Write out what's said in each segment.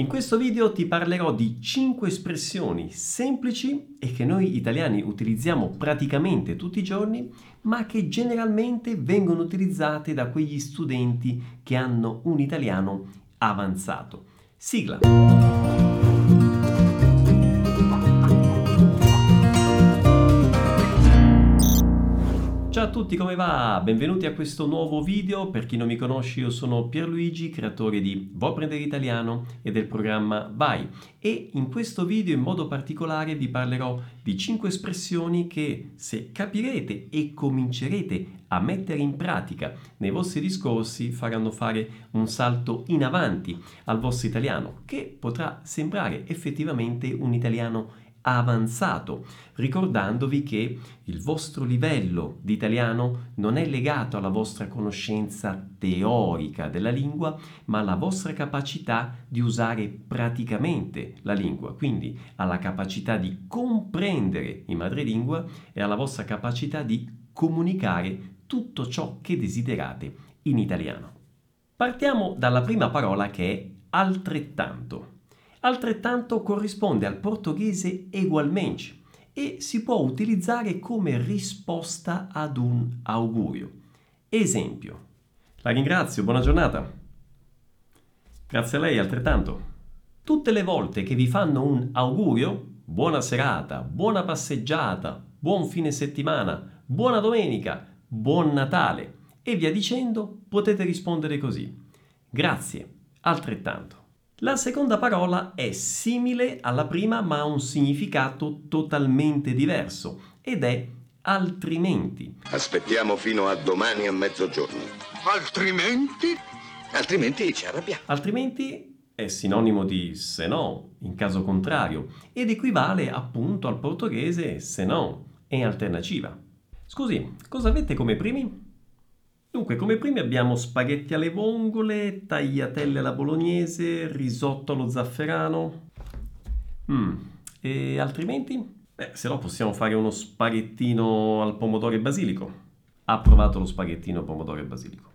In questo video ti parlerò di 5 espressioni semplici e che noi italiani utilizziamo praticamente tutti i giorni, ma che generalmente vengono utilizzate da quegli studenti che hanno un italiano avanzato. Sigla! Ciao a tutti, come va? Benvenuti a questo nuovo video. Per chi non mi conosce, io sono Pierluigi, creatore di Vuoi prendere italiano e del programma Vai. E in questo video in modo particolare vi parlerò di 5 espressioni che se capirete e comincerete a mettere in pratica nei vostri discorsi faranno fare un salto in avanti al vostro italiano, che potrà sembrare effettivamente un italiano avanzato, ricordandovi che il vostro livello di italiano non è legato alla vostra conoscenza teorica della lingua, ma alla vostra capacità di usare praticamente la lingua, quindi alla capacità di comprendere in madrelingua e alla vostra capacità di comunicare tutto ciò che desiderate in italiano. Partiamo dalla prima parola che è altrettanto altrettanto corrisponde al portoghese egualmente e si può utilizzare come risposta ad un augurio. Esempio. La ringrazio, buona giornata. Grazie a lei altrettanto. Tutte le volte che vi fanno un augurio, buona serata, buona passeggiata, buon fine settimana, buona domenica, buon Natale e via dicendo, potete rispondere così. Grazie, altrettanto. La seconda parola è simile alla prima ma ha un significato totalmente diverso ed è altrimenti. Aspettiamo fino a domani a mezzogiorno. Altrimenti? Altrimenti ci arrabbiamo. Altrimenti è sinonimo di se no, in caso contrario, ed equivale appunto al portoghese se no, in alternativa. Scusi, cosa avete come primi? Dunque, come primi abbiamo spaghetti alle vongole, tagliatelle alla bolognese, risotto allo zafferano. Mm. E altrimenti? Beh, se no possiamo fare uno spaghettino al pomodoro e basilico. Ha provato lo spaghettino pomodoro e basilico.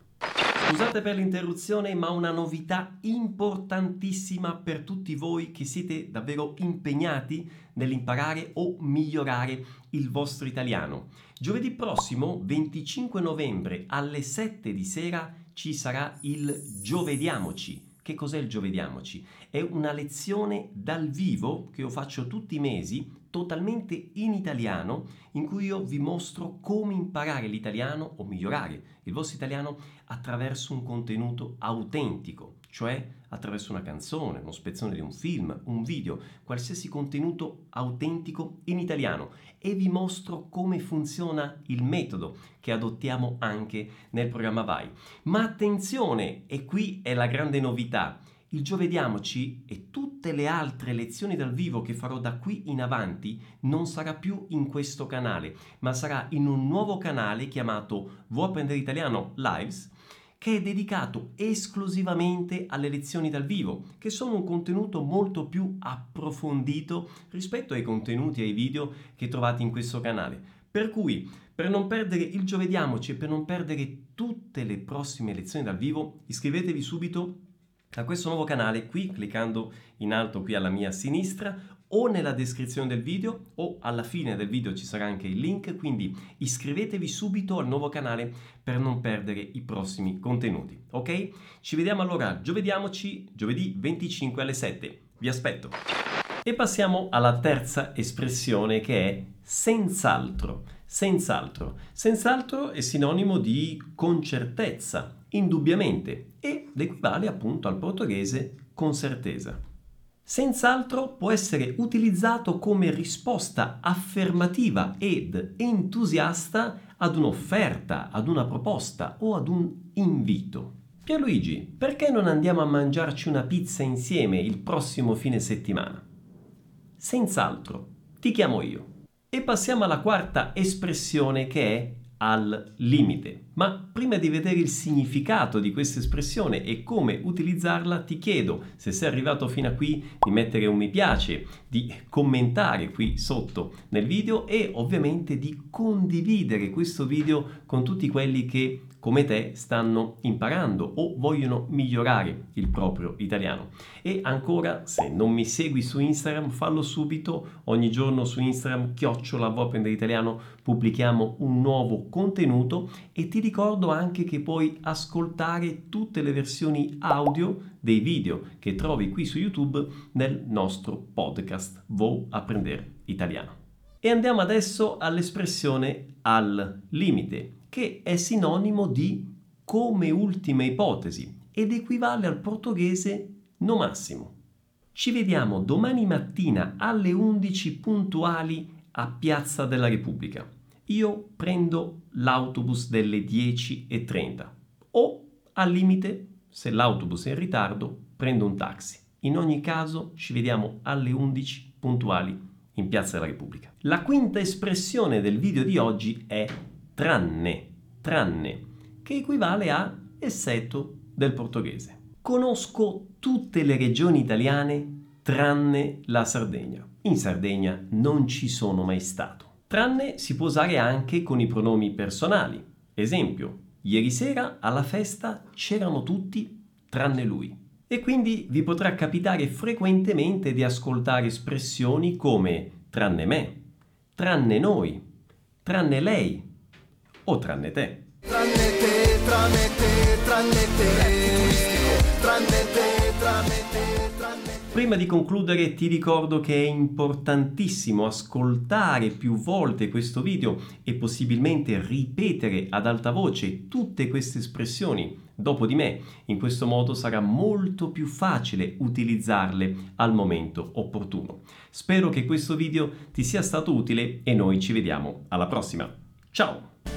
Scusate per l'interruzione, ma una novità importantissima per tutti voi che siete davvero impegnati nell'imparare o migliorare il vostro italiano. Giovedì prossimo, 25 novembre, alle 7 di sera, ci sarà il Giovediamoci. Che cos'è il Giovediamoci? È una lezione dal vivo che io faccio tutti i mesi totalmente in italiano in cui io vi mostro come imparare l'italiano o migliorare il vostro italiano attraverso un contenuto autentico, cioè attraverso una canzone, uno spezzone di un film, un video, qualsiasi contenuto autentico in italiano e vi mostro come funziona il metodo che adottiamo anche nel programma Vai. Ma attenzione, e qui è la grande novità, il Giovediamoci e tutte le altre lezioni dal vivo che farò da qui in avanti non sarà più in questo canale, ma sarà in un nuovo canale chiamato Vuoi apprendere italiano Lives che è dedicato esclusivamente alle lezioni dal vivo, che sono un contenuto molto più approfondito rispetto ai contenuti e ai video che trovate in questo canale. Per cui, per non perdere il Giovediamoci e per non perdere tutte le prossime lezioni dal vivo, iscrivetevi subito a questo nuovo canale qui cliccando in alto qui alla mia sinistra o nella descrizione del video o alla fine del video ci sarà anche il link, quindi iscrivetevi subito al nuovo canale per non perdere i prossimi contenuti, ok? Ci vediamo allora, giovediamoci giovedì 25 alle 7. Vi aspetto. E passiamo alla terza espressione che è senz'altro. Senz'altro. Senz'altro è sinonimo di con certezza, indubbiamente, ed equivale appunto al portoghese con certeza. Senz'altro può essere utilizzato come risposta affermativa ed entusiasta ad un'offerta, ad una proposta o ad un invito. Pierluigi, perché non andiamo a mangiarci una pizza insieme il prossimo fine settimana? Senz'altro, ti chiamo io. E passiamo alla quarta espressione che è al limite. Ma prima di vedere il significato di questa espressione e come utilizzarla, ti chiedo, se sei arrivato fino a qui, di mettere un mi piace, di commentare qui sotto nel video e ovviamente di condividere questo video con tutti quelli che come te stanno imparando o vogliono migliorare il proprio italiano. E ancora, se non mi segui su Instagram, fallo subito. Ogni giorno su Instagram, chiocciola italiano, pubblichiamo un nuovo contenuto e ti ricordo anche che puoi ascoltare tutte le versioni audio dei video che trovi qui su YouTube nel nostro podcast Vo apprendere italiano. E andiamo adesso all'espressione al limite, che è sinonimo di come ultima ipotesi ed equivale al portoghese no massimo. Ci vediamo domani mattina alle 11 puntuali a Piazza della Repubblica. Io prendo l'autobus delle 10.30 o al limite, se l'autobus è in ritardo, prendo un taxi. In ogni caso ci vediamo alle 11 puntuali in Piazza della Repubblica. La quinta espressione del video di oggi è tranne, tranne, che equivale a essetto del portoghese. Conosco tutte le regioni italiane tranne la Sardegna. In Sardegna non ci sono mai stato. Tranne si può usare anche con i pronomi personali. Esempio, ieri sera alla festa c'erano tutti tranne lui. E quindi vi potrà capitare frequentemente di ascoltare espressioni come tranne me, tranne noi, tranne lei o tranne te. Tranne te, tranne te, tranne te, tranne te, tranne te. Prima di concludere ti ricordo che è importantissimo ascoltare più volte questo video e possibilmente ripetere ad alta voce tutte queste espressioni dopo di me. In questo modo sarà molto più facile utilizzarle al momento opportuno. Spero che questo video ti sia stato utile e noi ci vediamo alla prossima. Ciao!